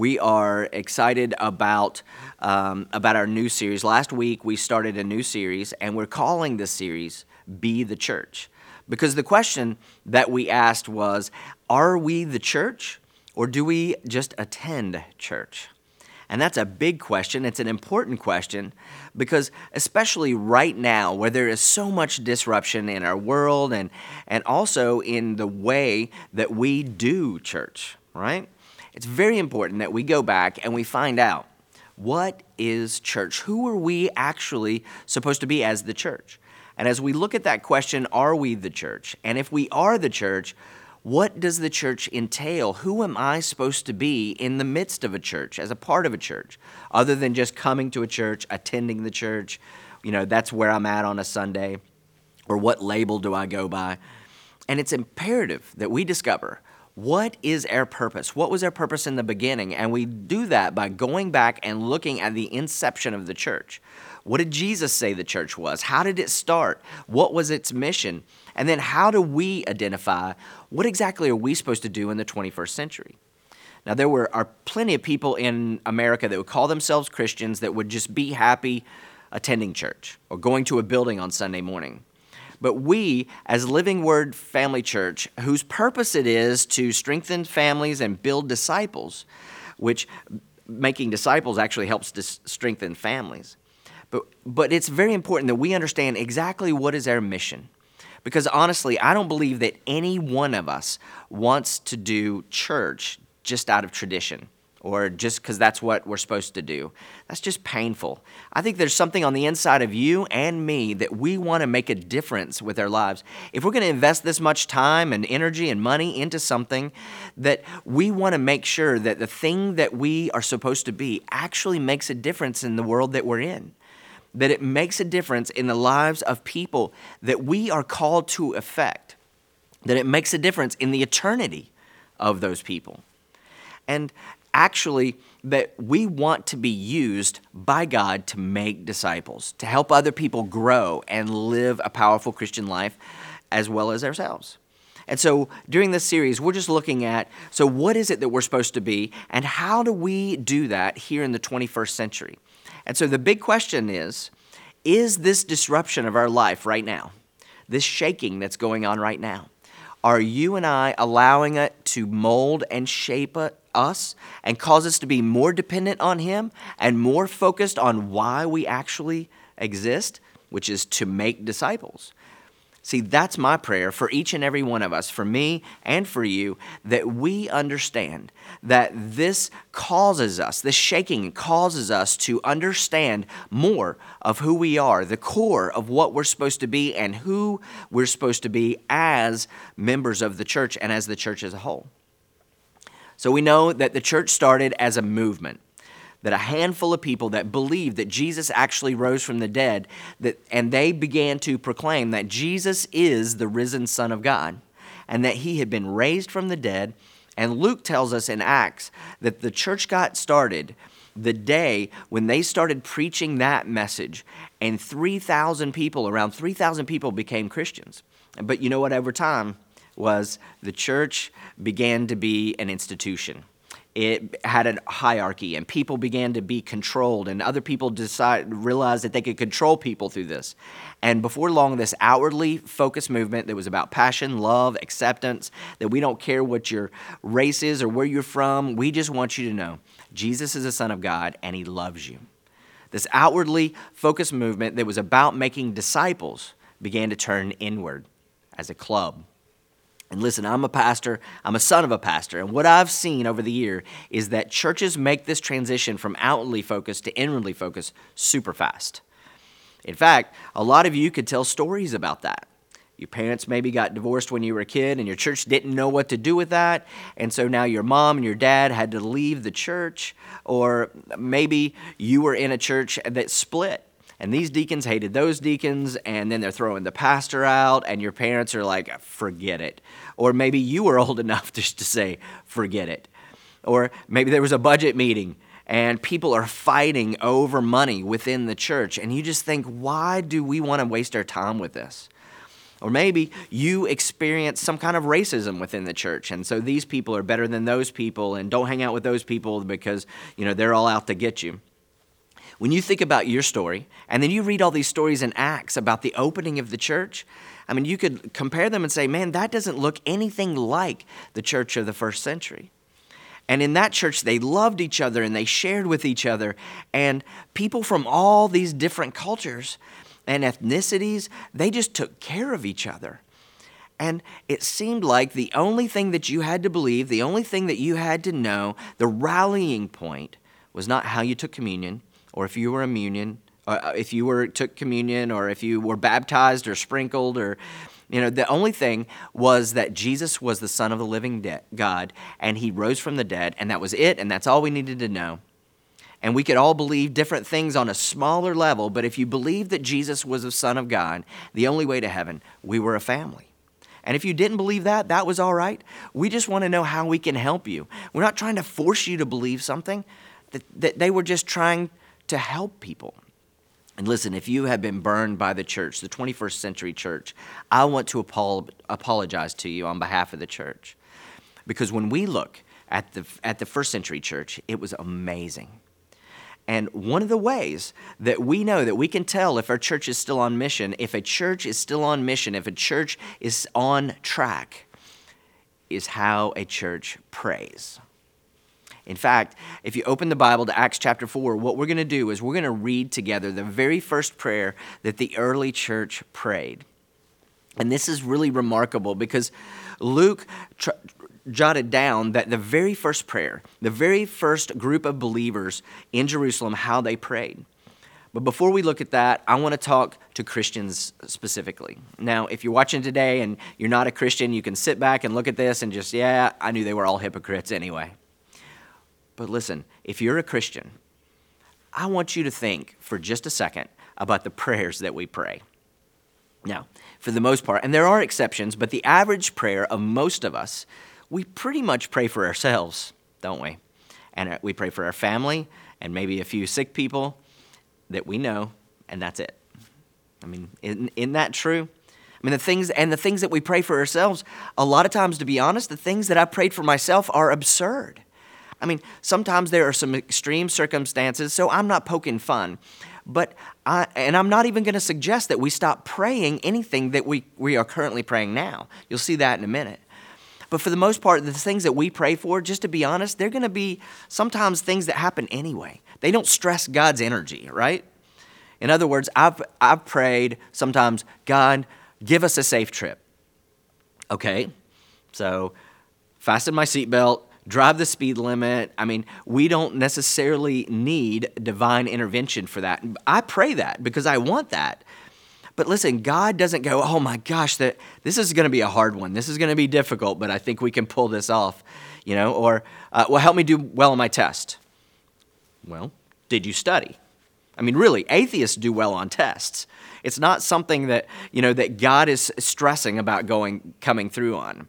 We are excited about um, about our new series. Last week we started a new series, and we're calling this series "Be the Church," because the question that we asked was, "Are we the church, or do we just attend church?" And that's a big question. It's an important question because, especially right now, where there is so much disruption in our world and, and also in the way that we do church, right? It's very important that we go back and we find out what is church? Who are we actually supposed to be as the church? And as we look at that question, are we the church? And if we are the church, what does the church entail? Who am I supposed to be in the midst of a church, as a part of a church, other than just coming to a church, attending the church? You know, that's where I'm at on a Sunday. Or what label do I go by? And it's imperative that we discover what is our purpose? What was our purpose in the beginning? And we do that by going back and looking at the inception of the church. What did Jesus say the church was? How did it start? What was its mission? And then how do we identify what exactly are we supposed to do in the 21st century? Now, there were, are plenty of people in America that would call themselves Christians that would just be happy attending church or going to a building on Sunday morning. But we, as Living Word Family Church, whose purpose it is to strengthen families and build disciples, which making disciples actually helps to strengthen families. But, but it's very important that we understand exactly what is our mission. Because honestly, I don't believe that any one of us wants to do church just out of tradition or just because that's what we're supposed to do. That's just painful. I think there's something on the inside of you and me that we want to make a difference with our lives. If we're going to invest this much time and energy and money into something, that we want to make sure that the thing that we are supposed to be actually makes a difference in the world that we're in. That it makes a difference in the lives of people that we are called to affect. That it makes a difference in the eternity of those people. And actually that we want to be used by God to make disciples, to help other people grow and live a powerful Christian life as well as ourselves. And so during this series, we're just looking at so what is it that we're supposed to be, and how do we do that here in the 21st century? And so the big question is is this disruption of our life right now, this shaking that's going on right now, are you and I allowing it to mold and shape us and cause us to be more dependent on Him and more focused on why we actually exist, which is to make disciples. See, that's my prayer for each and every one of us, for me and for you, that we understand that this causes us, this shaking causes us to understand more of who we are, the core of what we're supposed to be, and who we're supposed to be as members of the church and as the church as a whole. So we know that the church started as a movement that a handful of people that believed that Jesus actually rose from the dead that and they began to proclaim that Jesus is the risen son of God and that he had been raised from the dead. And Luke tells us in Acts that the church got started the day when they started preaching that message and 3,000 people around 3,000 people became Christians. But you know what? Over time was the church began to be an institution. It had a hierarchy, and people began to be controlled, and other people decide, realized that they could control people through this. And before long, this outwardly focused movement that was about passion, love, acceptance, that we don't care what your race is or where you're from, we just want you to know Jesus is the Son of God, and He loves you. This outwardly focused movement that was about making disciples began to turn inward as a club and listen, I'm a pastor, I'm a son of a pastor, and what I've seen over the year is that churches make this transition from outwardly focused to inwardly focused super fast. In fact, a lot of you could tell stories about that. Your parents maybe got divorced when you were a kid, and your church didn't know what to do with that. And so now your mom and your dad had to leave the church, or maybe you were in a church that split and these deacons hated those deacons, and then they're throwing the pastor out, and your parents are like, forget it. Or maybe you were old enough just to say, forget it. Or maybe there was a budget meeting and people are fighting over money within the church, and you just think, why do we want to waste our time with this? Or maybe you experience some kind of racism within the church, and so these people are better than those people, and don't hang out with those people because you know they're all out to get you. When you think about your story, and then you read all these stories in Acts about the opening of the church, I mean, you could compare them and say, man, that doesn't look anything like the church of the first century. And in that church, they loved each other and they shared with each other. And people from all these different cultures and ethnicities, they just took care of each other. And it seemed like the only thing that you had to believe, the only thing that you had to know, the rallying point was not how you took communion or if you were immunion, or uh, if you were took communion or if you were baptized or sprinkled or you know, the only thing was that Jesus was the Son of the living de- God and he rose from the dead, and that was it, and that's all we needed to know. And we could all believe different things on a smaller level, but if you believed that Jesus was the Son of God, the only way to heaven, we were a family. And if you didn't believe that, that was all right. We just want to know how we can help you. We're not trying to force you to believe something, that, that they were just trying to help people. And listen, if you have been burned by the church, the 21st century church, I want to apologize to you on behalf of the church. Because when we look at the, at the first century church, it was amazing. And one of the ways that we know that we can tell if our church is still on mission, if a church is still on mission, if a church is on track, is how a church prays. In fact, if you open the Bible to Acts chapter 4, what we're going to do is we're going to read together the very first prayer that the early church prayed. And this is really remarkable because Luke tr- jotted down that the very first prayer, the very first group of believers in Jerusalem, how they prayed. But before we look at that, I want to talk to Christians specifically. Now, if you're watching today and you're not a Christian, you can sit back and look at this and just, yeah, I knew they were all hypocrites anyway. But listen, if you're a Christian, I want you to think for just a second about the prayers that we pray. Now, for the most part, and there are exceptions, but the average prayer of most of us, we pretty much pray for ourselves, don't we? And uh, we pray for our family and maybe a few sick people that we know, and that's it. I mean, isn't, isn't that true? I mean, the things and the things that we pray for ourselves, a lot of times, to be honest, the things that I prayed for myself are absurd. I mean, sometimes there are some extreme circumstances, so I'm not poking fun. But I, and I'm not even going to suggest that we stop praying anything that we, we are currently praying now. You'll see that in a minute. But for the most part, the things that we pray for, just to be honest, they're going to be sometimes things that happen anyway. They don't stress God's energy, right? In other words, I've, I've prayed sometimes, God, give us a safe trip. Okay, so fasten my seatbelt, drive the speed limit. I mean, we don't necessarily need divine intervention for that. I pray that because I want that. But listen, God doesn't go, oh my gosh, that this is going to be a hard one. This is going to be difficult, but I think we can pull this off, you know, or uh, well, help me do well on my test. Well, did you study? I mean, really, atheists do well on tests. It's not something that, you know, that God is stressing about going coming through on.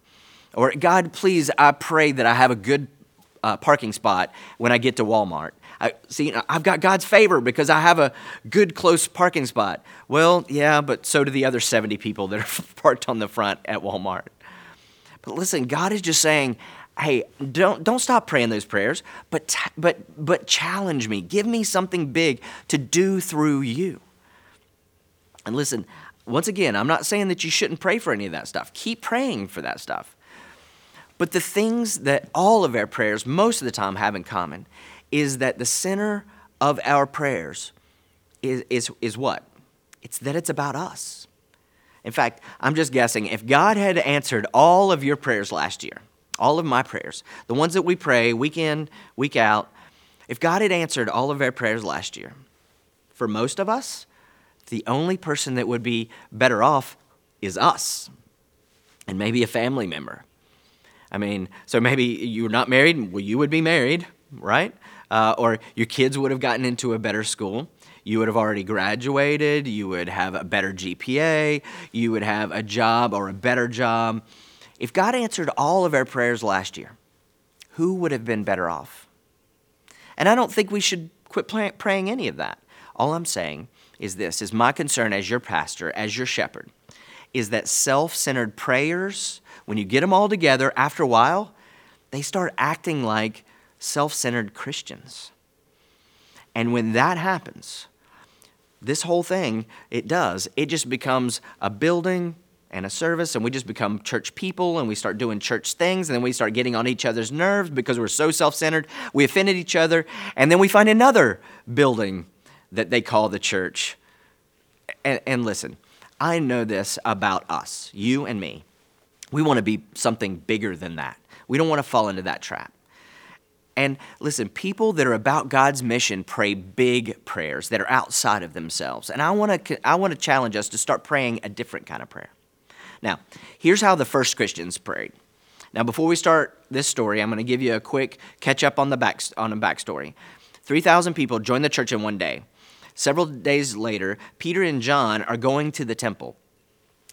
Or, God, please, I pray that I have a good uh, parking spot when I get to Walmart. I, see, I've got God's favor because I have a good, close parking spot. Well, yeah, but so do the other 70 people that are parked on the front at Walmart. But listen, God is just saying, hey, don't, don't stop praying those prayers, but, but, but challenge me. Give me something big to do through you. And listen, once again, I'm not saying that you shouldn't pray for any of that stuff. Keep praying for that stuff. But the things that all of our prayers, most of the time, have in common is that the center of our prayers is, is, is what? It's that it's about us. In fact, I'm just guessing if God had answered all of your prayers last year, all of my prayers, the ones that we pray week in, week out, if God had answered all of our prayers last year, for most of us, the only person that would be better off is us and maybe a family member. I mean, so maybe you're not married, well, you would be married, right? Uh, or your kids would have gotten into a better school. You would have already graduated. You would have a better GPA. You would have a job or a better job. If God answered all of our prayers last year, who would have been better off? And I don't think we should quit praying any of that. All I'm saying is this is my concern as your pastor, as your shepherd, is that self centered prayers, when you get them all together, after a while, they start acting like self centered Christians. And when that happens, this whole thing, it does, it just becomes a building and a service, and we just become church people and we start doing church things, and then we start getting on each other's nerves because we're so self centered. We offended each other, and then we find another building that they call the church. And, and listen, I know this about us, you and me. We want to be something bigger than that. We don't want to fall into that trap. And listen, people that are about God's mission pray big prayers that are outside of themselves. And I want to I want to challenge us to start praying a different kind of prayer. Now, here's how the first Christians prayed. Now, before we start this story, I'm going to give you a quick catch up on the back on a backstory. 3,000 people joined the church in one day. Several days later, Peter and John are going to the temple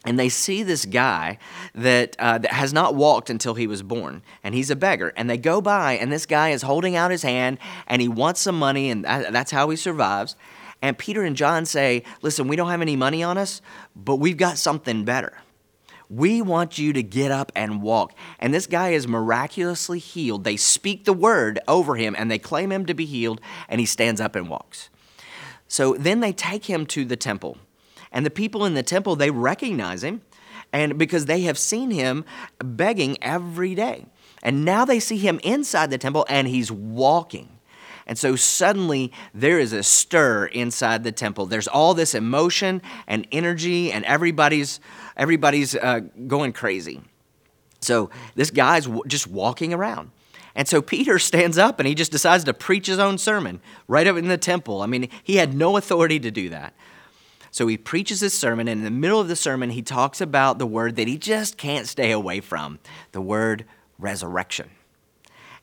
and they see this guy that, uh, that has not walked until he was born and he's a beggar. And they go by and this guy is holding out his hand and he wants some money and that's how he survives. And peter and john say listen we don't have any money on us but we've got something better. We want you to get up and walk. And this guy is miraculously healed. They speak the word over him and they claim him to be healed and he stands up and walks. So then they take him to the temple and the people in the temple, they recognize him and because they have seen him begging every day. And now they see him inside the temple and he's walking. And so suddenly there is a stir inside the temple. There's all this emotion and energy, and everybody's everybody's uh, going crazy. So this guy's w- just walking around. And so Peter stands up and he just decides to preach his own sermon right up in the temple. I mean, he had no authority to do that. So he preaches his sermon, and in the middle of the sermon, he talks about the word that he just can't stay away from the word resurrection.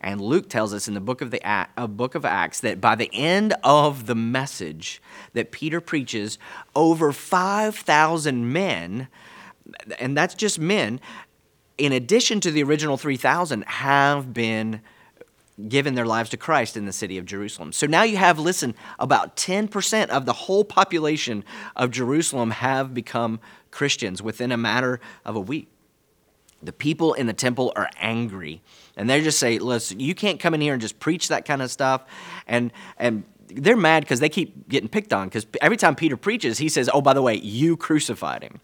And Luke tells us in the book of the uh, book of Acts that by the end of the message that Peter preaches, over 5,000 men, and that's just men, in addition to the original 3,000, have been given their lives to Christ in the city of Jerusalem. So now you have, listen, about 10% of the whole population of Jerusalem have become Christians within a matter of a week. The people in the temple are angry. And they just say, listen, you can't come in here and just preach that kind of stuff. And, and they're mad because they keep getting picked on because every time Peter preaches, he says, oh, by the way, you crucified him.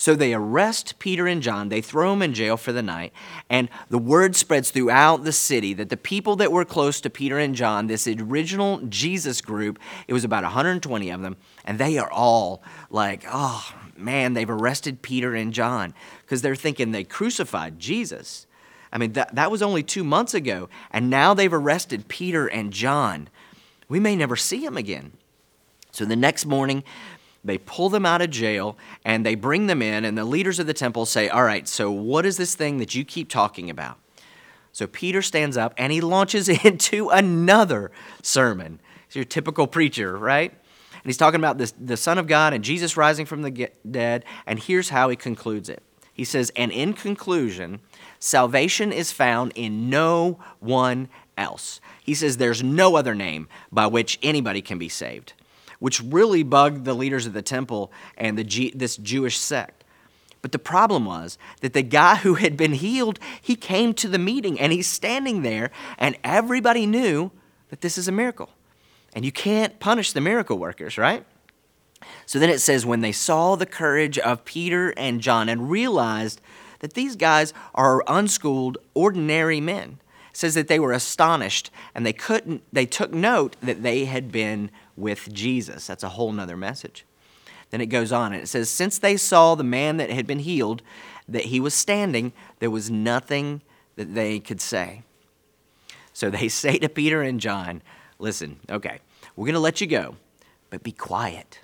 So they arrest Peter and John, they throw them in jail for the night, and the word spreads throughout the city that the people that were close to Peter and John, this original Jesus group, it was about 120 of them, and they are all like, oh man, they've arrested Peter and John because they're thinking they crucified Jesus. I mean, that, that was only two months ago, and now they've arrested Peter and John. We may never see them again. So the next morning, they pull them out of jail and they bring them in, and the leaders of the temple say, All right, so what is this thing that you keep talking about? So Peter stands up and he launches into another sermon. He's your typical preacher, right? And he's talking about this, the Son of God and Jesus rising from the dead, and here's how he concludes it. He says, And in conclusion, salvation is found in no one else. He says, There's no other name by which anybody can be saved which really bugged the leaders of the temple and the G- this Jewish sect. But the problem was that the guy who had been healed, he came to the meeting and he's standing there, and everybody knew that this is a miracle. And you can't punish the miracle workers, right? So then it says, when they saw the courage of Peter and John and realized that these guys are unschooled, ordinary men, says that they were astonished and they couldn't they took note that they had been with Jesus. That's a whole nother message. Then it goes on and it says, Since they saw the man that had been healed, that he was standing, there was nothing that they could say. So they say to Peter and John, Listen, okay, we're going to let you go, but be quiet.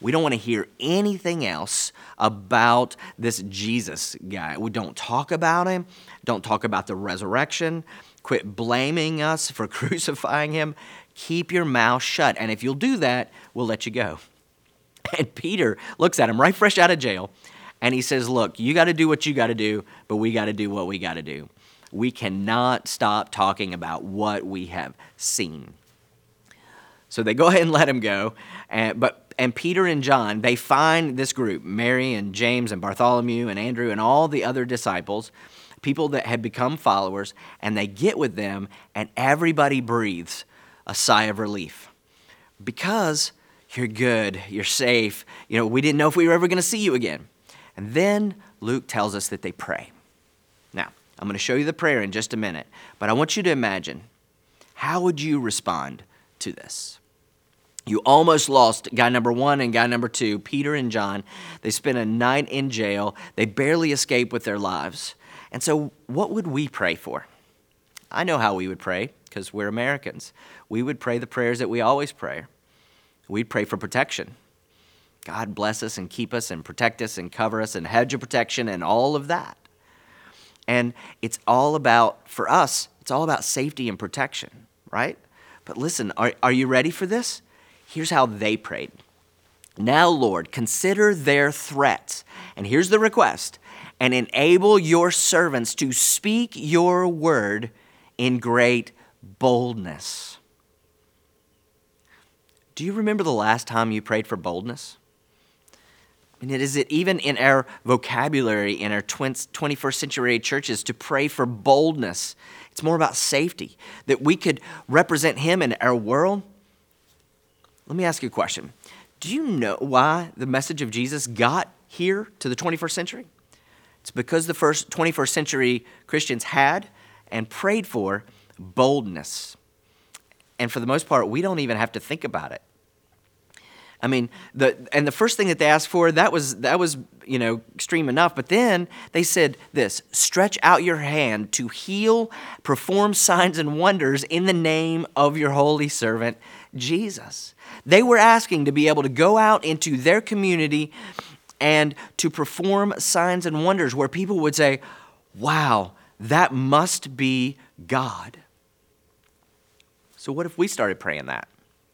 We don't want to hear anything else about this Jesus guy. We don't talk about him, don't talk about the resurrection. Quit blaming us for crucifying him. Keep your mouth shut. And if you'll do that, we'll let you go. And Peter looks at him right fresh out of jail and he says, Look, you got to do what you got to do, but we got to do what we got to do. We cannot stop talking about what we have seen. So they go ahead and let him go. And, but and Peter and John, they find this group, Mary and James and Bartholomew and Andrew and all the other disciples, people that had become followers, and they get with them, and everybody breathes a sigh of relief because you're good, you're safe. You know, we didn't know if we were ever going to see you again. And then Luke tells us that they pray. Now, I'm going to show you the prayer in just a minute, but I want you to imagine how would you respond to this? You almost lost guy number one and guy number two, Peter and John. They spent a night in jail. They barely escaped with their lives. And so, what would we pray for? I know how we would pray because we're Americans. We would pray the prayers that we always pray. We'd pray for protection. God bless us and keep us and protect us and cover us and hedge of protection and all of that. And it's all about, for us, it's all about safety and protection, right? But listen, are, are you ready for this? Here's how they prayed. Now, Lord, consider their threats. And here's the request and enable your servants to speak your word in great boldness. Do you remember the last time you prayed for boldness? I mean, is it even in our vocabulary in our 21st century churches to pray for boldness? It's more about safety, that we could represent Him in our world let me ask you a question. Do you know why the message of Jesus got here to the 21st century? It's because the first 21st century Christians had and prayed for boldness. And for the most part, we don't even have to think about it. I mean, the and the first thing that they asked for that was that was you know extreme enough. But then they said this: stretch out your hand to heal, perform signs and wonders in the name of your holy servant Jesus. They were asking to be able to go out into their community and to perform signs and wonders where people would say, wow, that must be God. So, what if we started praying that?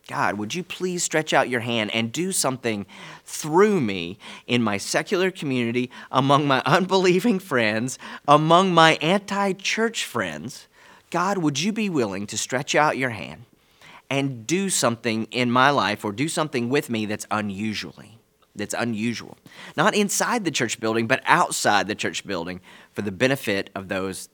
God, would you please stretch out your hand and do something through me in my secular community, among my unbelieving friends, among my anti church friends? God, would you be willing to stretch out your hand and do something in my life or do something with me that's unusually that's unusual not inside the church building but outside the church building for the benefit of those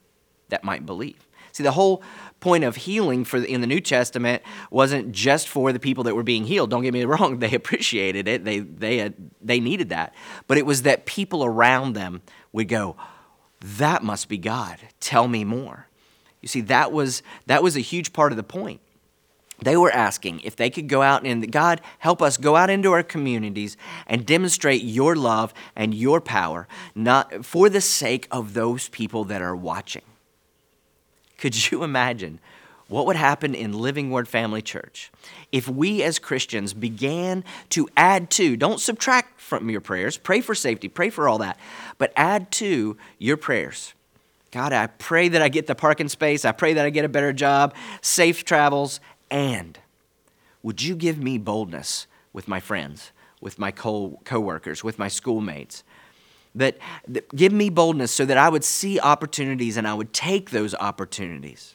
that might believe see the whole point of healing for in the new testament wasn't just for the people that were being healed. Don't get me wrong they appreciated it. They they had, they needed that. But it was that people around them would go that must be god. Tell me more. You see that was that was a huge part of the point. They were asking if they could go out and God help us go out into our communities and demonstrate your love and your power not for the sake of those people that are watching. Could you imagine what would happen in Living Word Family Church if we as Christians began to add to, don't subtract from your prayers, pray for safety, pray for all that, but add to your prayers. God, I pray that I get the parking space. I pray that I get a better job, safe travels, and would you give me boldness with my friends, with my co workers, with my schoolmates? That give me boldness so that I would see opportunities and I would take those opportunities.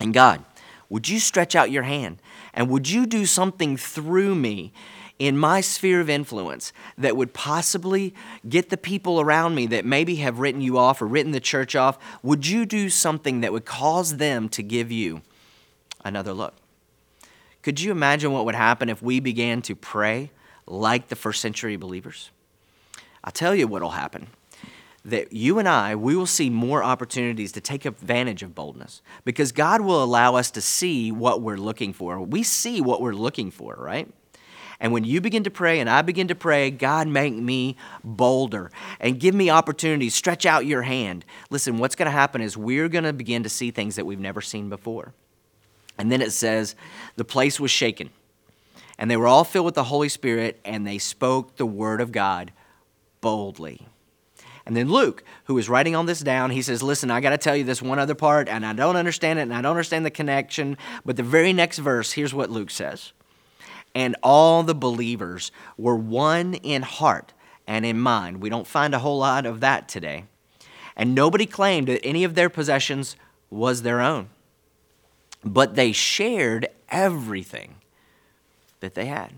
And God, would you stretch out your hand and would you do something through me in my sphere of influence that would possibly get the people around me that maybe have written you off or written the church off? Would you do something that would cause them to give you another look? Could you imagine what would happen if we began to pray like the first century believers? I'll tell you what will happen. That you and I, we will see more opportunities to take advantage of boldness because God will allow us to see what we're looking for. We see what we're looking for, right? And when you begin to pray and I begin to pray, God, make me bolder and give me opportunities. Stretch out your hand. Listen, what's going to happen is we're going to begin to see things that we've never seen before. And then it says, the place was shaken. And they were all filled with the Holy Spirit, and they spoke the word of God boldly. And then Luke, who is writing on this down, he says, Listen, I got to tell you this one other part, and I don't understand it, and I don't understand the connection. But the very next verse, here's what Luke says And all the believers were one in heart and in mind. We don't find a whole lot of that today. And nobody claimed that any of their possessions was their own but they shared everything that they had.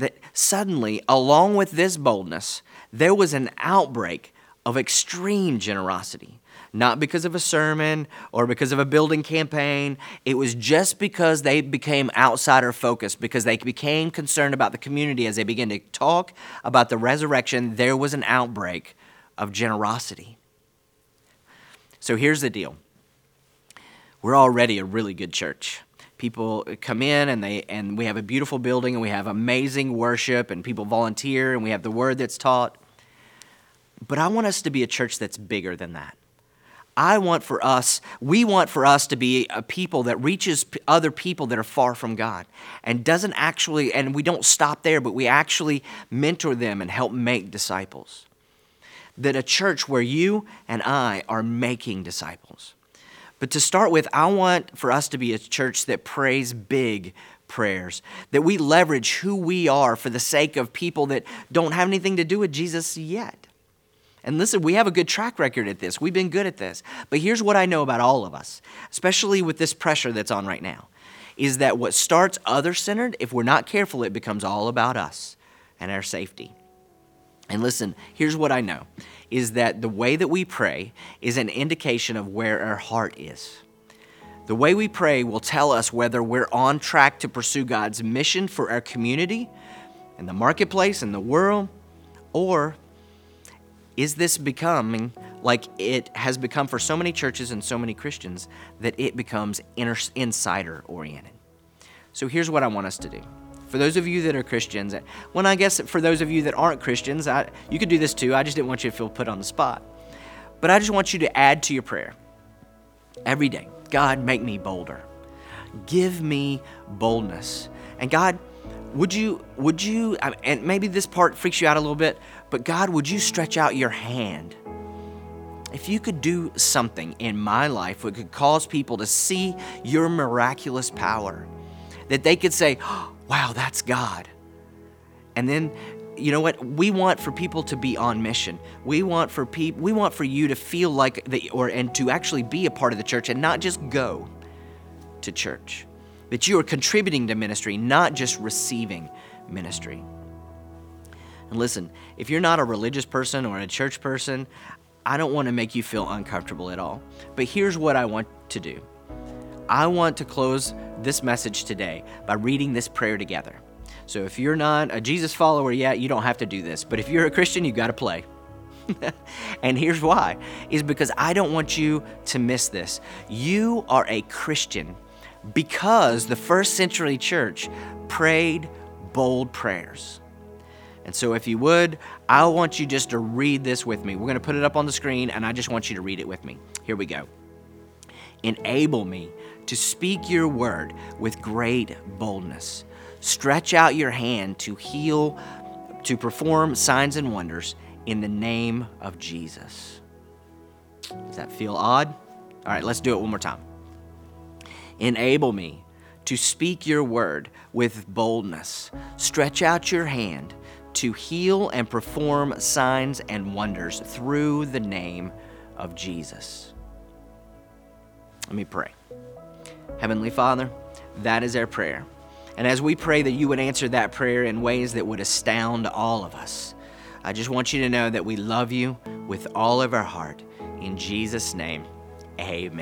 That suddenly, along with this boldness, there was an outbreak of extreme generosity. Not because of a sermon or because of a building campaign. It was just because they became outsider focused, because they became concerned about the community as they began to talk about the resurrection. There was an outbreak of generosity. So here's the deal we're already a really good church people come in and they and we have a beautiful building and we have amazing worship and people volunteer and we have the word that's taught. But i want us to be a church that's bigger than that. I want for us we want for us to be a people that reaches other people that are far from god and doesn't actually and we don't stop there but we actually mentor them and help make disciples. That a church where you and i are making disciples but to start with, I want for us to be a church that prays big prayers, that we leverage who we are for the sake of people that don't have anything to do with Jesus yet. And listen, we have a good track record at this. We've been good at this. But here's what I know about all of us, especially with this pressure that's on right now, is that what starts other centered, if we're not careful, it becomes all about us and our safety. And listen, here's what I know is that the way that we pray is an indication of where our heart is. The way we pray will tell us whether we're on track to pursue God's mission for our community and the marketplace and the world, or is this becoming like it has become for so many churches and so many Christians that it becomes insider oriented? So here's what I want us to do. For those of you that are Christians, well, I guess for those of you that aren't Christians, I, you could do this too. I just didn't want you to feel put on the spot. But I just want you to add to your prayer every day God, make me bolder. Give me boldness. And God, would you, would you, and maybe this part freaks you out a little bit, but God, would you stretch out your hand? If you could do something in my life that could cause people to see your miraculous power, that they could say, oh, wow, that's God. And then you know what? We want for people to be on mission. We want for people we want for you to feel like the or and to actually be a part of the church and not just go to church. That you are contributing to ministry not just receiving ministry. And listen if you're not a religious person or a church person i don't want to make you feel uncomfortable at all. But here's what i want to do. I want to close this message today by reading this prayer together. So if you're not a Jesus follower yet, you don't have to do this. But if you're a Christian, you got to play. and here's why is because I don't want you to miss this. You are a Christian because the first century church prayed bold prayers. And so, if you would, I want you just to read this with me. We're going to put it up on the screen, and I just want you to read it with me. Here we go. Enable me to speak your word with great boldness. Stretch out your hand to heal, to perform signs and wonders in the name of Jesus. Does that feel odd? All right, let's do it one more time. Enable me to speak your word with boldness. Stretch out your hand to heal and perform signs and wonders through the name of Jesus. Let me pray. Heavenly Father, that is our prayer. And as we pray that you would answer that prayer in ways that would astound all of us, I just want you to know that we love you with all of our heart. In Jesus' name, amen.